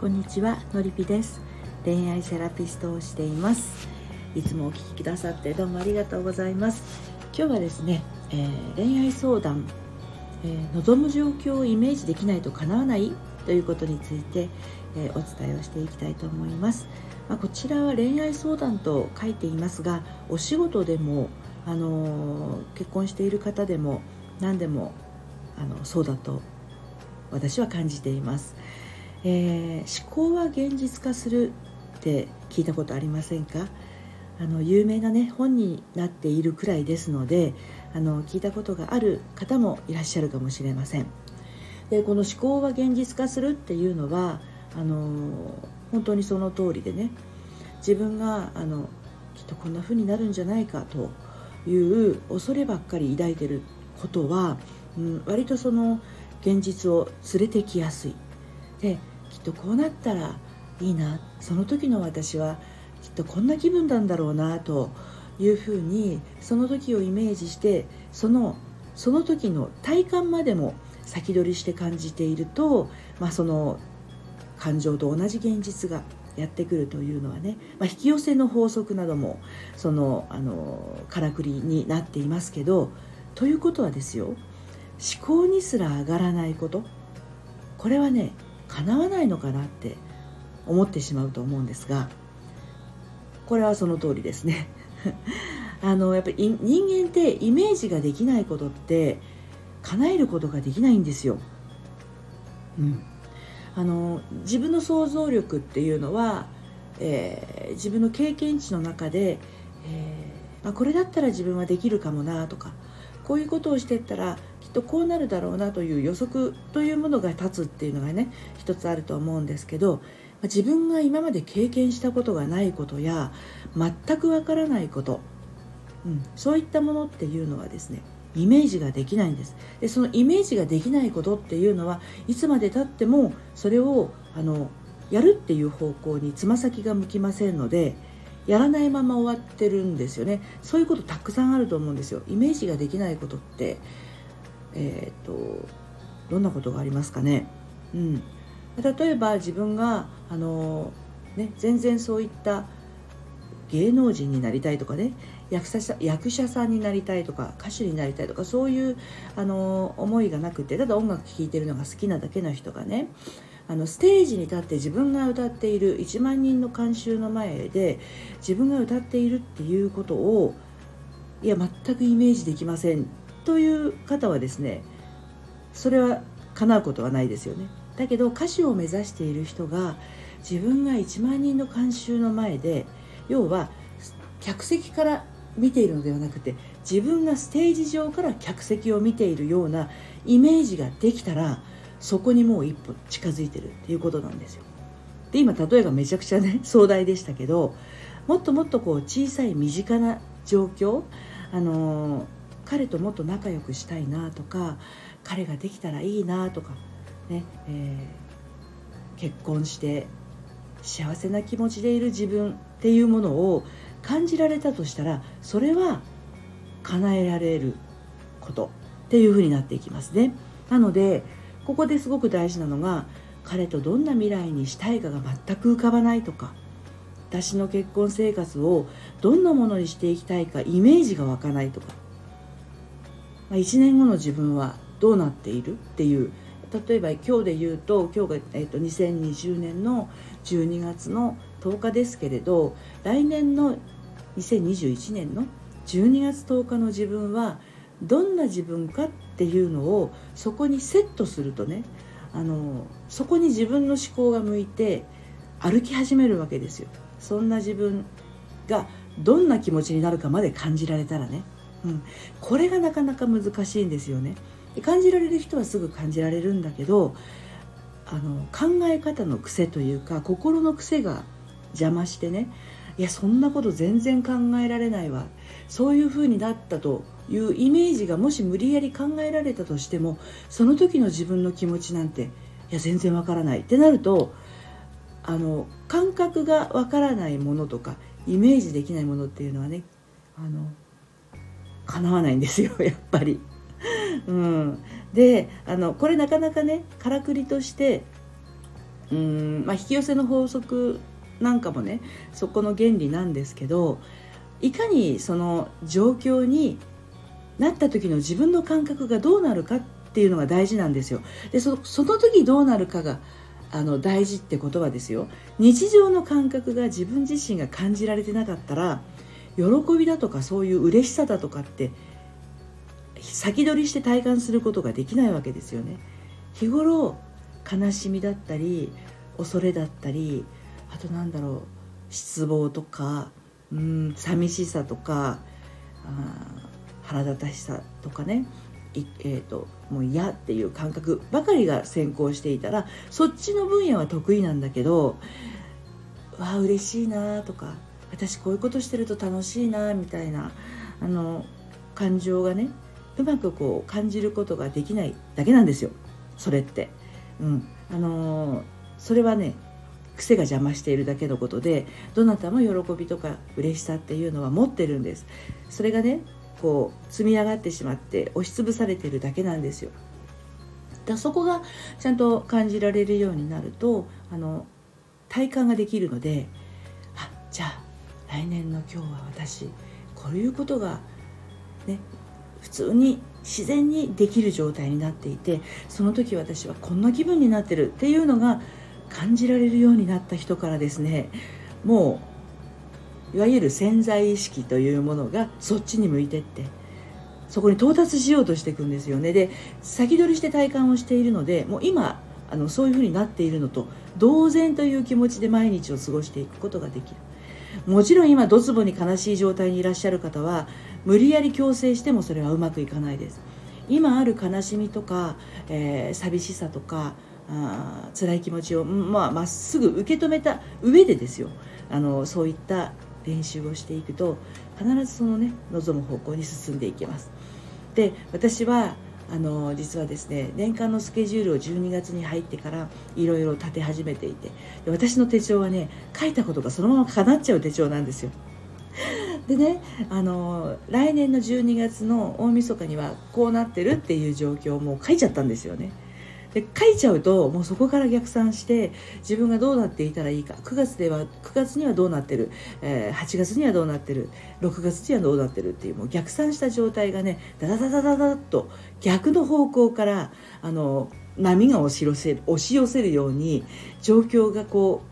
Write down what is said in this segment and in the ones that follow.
こんにちはのりぴです。恋愛セラピストをしています。いつもお聞きくださってどうもありがとうございます。今日はですね、えー、恋愛相談、えー、望む状況をイメージできないと叶わないということについて、えー、お伝えをしていきたいと思います。まあ、こちらは恋愛相談と書いていますがお仕事でもあの結婚している方でも何でもあのそうだと私は感じています。えー、思考は現実化するって聞いたことありませんか？あの有名な、ね、本になっているくらいですのであの聞いたことがある方もいらっしゃるかもしれません。でこの思考は現実化するっていうのはあの本当にその通りでね自分があのきっとこんな風になるんじゃないかという恐ればっかり抱いてることは、うん、割とその現実を連れてきやすい。できっとこうなったらいいなその時の私はきっとこんな気分なんだろうなというふうにその時をイメージしてそのその時の体感までも先取りして感じていると、まあ、その感情と同じ現実がやってくるというのはね、まあ、引き寄せの法則などもそのあのからくりになっていますけどということはですよ思考にすら上がらないこと。これはね叶わないのかなって思ってしまうと思うんですがこれはその通りですね あのやっぱり人間ってイメージができないことって叶えることができないんですよ。うん、あの自分の想像力っていうのは、えー、自分の経験値の中で、えー、まあ、これだったら自分はできるかもなとかこういうことをしてったらっとこうなるだろうなという予測というものが立つっていうのがね一つあると思うんですけど自分が今まで経験したことがないことや全くわからないこと、うん、そういったものっていうのはですねイメージができないんです。でそのイメージができないことっていうのはいつまでたってもそれをあのやるっていう方向につま先が向きませんのでやらないまま終わってるんですよね。そういうことたくさんあると思うんですよ。イメージができないことって。えー、っとどんなことがありますかね？うん、例えば自分があの、ね、全然そういった芸能人になりたいとかね役者役者さんになりたいとか歌手になりたいとかそういうあの思いがなくてただ音楽聴いてるのが好きなだけの人がねあのステージに立って自分が歌っている1万人の観衆の前で自分が歌っているっていうことをいや全くイメージできませんという方はですねそれは叶うことはないですよねだけど歌手を目指している人が自分が1万人の観衆の前で要は客席から見ているのではなくて自分がステージ上から客席を見ているようなイメージができたらそこにもう一歩近づいてるっていうことなんですよ。で今例えがめちゃくちゃね 壮大でしたけどもっともっとこう小さい身近な状況あのー彼ともっと仲良くしたいなとか彼ができたらいいなとかね、えー、結婚して幸せな気持ちでいる自分っていうものを感じられたとしたらそれは叶えられることっていうふうになっていきますね。なのでここですごく大事なのが彼とどんな未来にしたいかが全く浮かばないとか私の結婚生活をどんなものにしていきたいかイメージが湧かないとかまあ、1年後の自分はどうなっているっていう。例えば今日で言うと今日が、えーと、2020年の12月の10日ですけれど来年の2021年の12月10日の自分はどんな自分かっていうのをそこにセットするとねあのそこに自分の思考が向いて歩き始めるわけですよ。そんな自分がどんな気持ちになるかまで感じられたらね。うん、これがなかなか難しいんですよね。感じられる人はすぐ感じられるんだけどあの考え方の癖というか心の癖が邪魔してねいやそんなこと全然考えられないわそういう風になったというイメージがもし無理やり考えられたとしてもその時の自分の気持ちなんていや全然わからない。ってなるとあの感覚がわからないものとかイメージできないものっていうのはねあの叶わないんですよ やっぱり。うん、であのこれなかなかねからくりとしてうん、まあ、引き寄せの法則なんかもねそこの原理なんですけどいかにその状況になった時の自分の感覚がどうなるかっていうのが大事なんですよ。でその時どうなるかがあの大事ってことはですよ日常の感覚が自分自身が感じられてなかったら喜びだとかそういう嬉しさだとかって先取りして体感することができないわけですよね。日頃悲しみだったり恐れだったりあとなんだろう失望とかうん寂しさとか腹立たしさとかねえーと、もう嫌っていう感覚ばかりが先行していたらそっちの分野は得意なんだけどわあ嬉しいなとか私こういうことしてると楽しいなみたいなあの感情がねうまくこう感じることができないだけなんですよ。それって。うん、あの、それはね癖が邪魔しているだけのことでどなたも喜びとか嬉しさっていうのは持ってるんです。それがねこう積み上がってしまって押しつぶされてるだけなんですよ。だそこがちゃんと感じられるようになるとあの体感ができるのであじゃあ来年の今日は私こういうことがね普通に自然にできる状態になっていてその時私はこんな気分になってるっていうのが感じられるようになった人からですねもういわゆる潜在意識というものがそっちに向いてってそこに到達しようとしていくんですよね。で先取りして体感をしているのでもう今あのそういうふうになっているのと同然という気持ちで毎日を過ごしていくことができる。もちろん今ドツボに悲しい状態にいらっしゃる方は無理やり強制してもそれはうまくいかないです。今ある悲しみとか、えー、寂しさとかあ辛い気持ちをまあ、っすぐ受け止めた上でですよ。あのそういった練習をしていくと必ずそのね望む方向に進んでいけます。で私はあの実はですね年間のスケジュールを12月に入ってからいろいろ立て始めていてで私の手帳はね書いたことがそのまま叶っちゃう手帳なんですよ。でねあの来年の12月の大晦日にはこうなってるっていう状況をもう書いちゃったんですよね。で書いちゃうともうそこから逆算して自分がどうなっていたらいいか。9月では9月にはどうなってる、えー、8月にはどうなってる。6月にはどうなってるっていうもう逆算した状態がねダダダダダダッと逆の方向からあの波が押し寄せる押し寄せるように状況がこ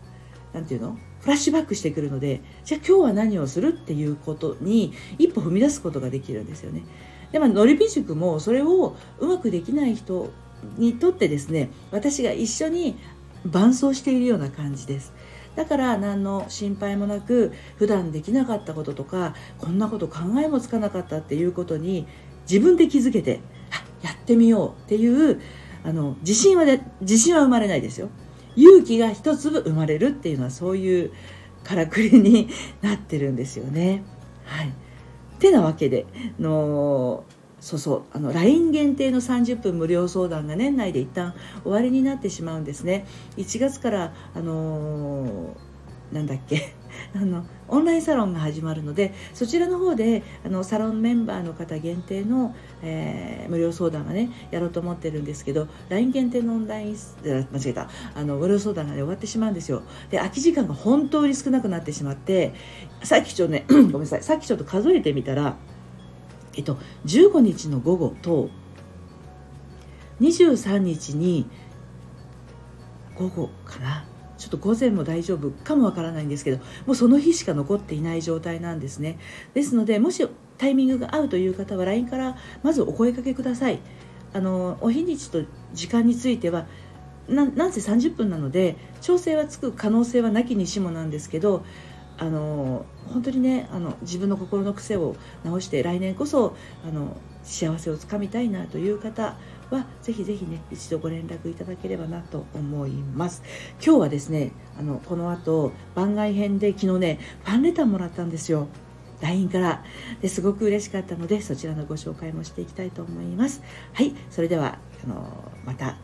う何て言うの？フラッシュバックしてくるのでじゃあ今日は何をするっていうことに一歩踏み出すことができるんですよね。でまあ、のりび塾もそれをうまくできない人にとってですね私が一緒に伴走しているような感じです。だから何の心配もなく普段できなかったこととかこんなこと考えもつかなかったっていうことに自分で気づけてやってみようっていうあの自信はで自信は生まれないですよ。勇気が一粒生まれるっていうのはそういうからくりになってるんですよね。はい。てなわけでのそうそうあの LINE 限定の30分無料相談が年内で一旦終わりになってしまうんですね。1月からあのー、なんだっけ あのオンラインサロンが始まるのでそちらの方であのサロンメンバーの方限定の、えー、無料相談がねやろうと思ってるんですけど LINE 限定のオンライン間違えた。あの無料相談が、ね、終わってしまうんですよ。で空き時間が本当に少なくなってしまってさっきちょっとね ごめんなさい。さっきちょっと数えてみたらえっと、15日の午後と23日に午後かな。ちょっと午前も大丈夫かもわからないんですけどもうその日しか残っていない状態なんですね。ですのでもしタイミングが合うという方は LINE からまずお声かけください。あのお日にちと時間についてはななんせ30分なので調整はつく可能性はなきにしもなんですけどあの本当にねあの自分の心の癖を直して来年こそあの幸せをつかみたいなという方はぜひぜひね一度ご連絡いただければなと思います。今日はですねあのこの後番外編で昨日ねファンレターもらったんですよ。LINE から。ですごく嬉しかったのでそちらのご紹介もしていきたいと思います。はいそれではあのまた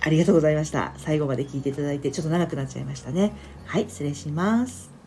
ありがとうございました。最後まで聞いていただいてちょっと長くなっちゃいましたね。はい失礼します。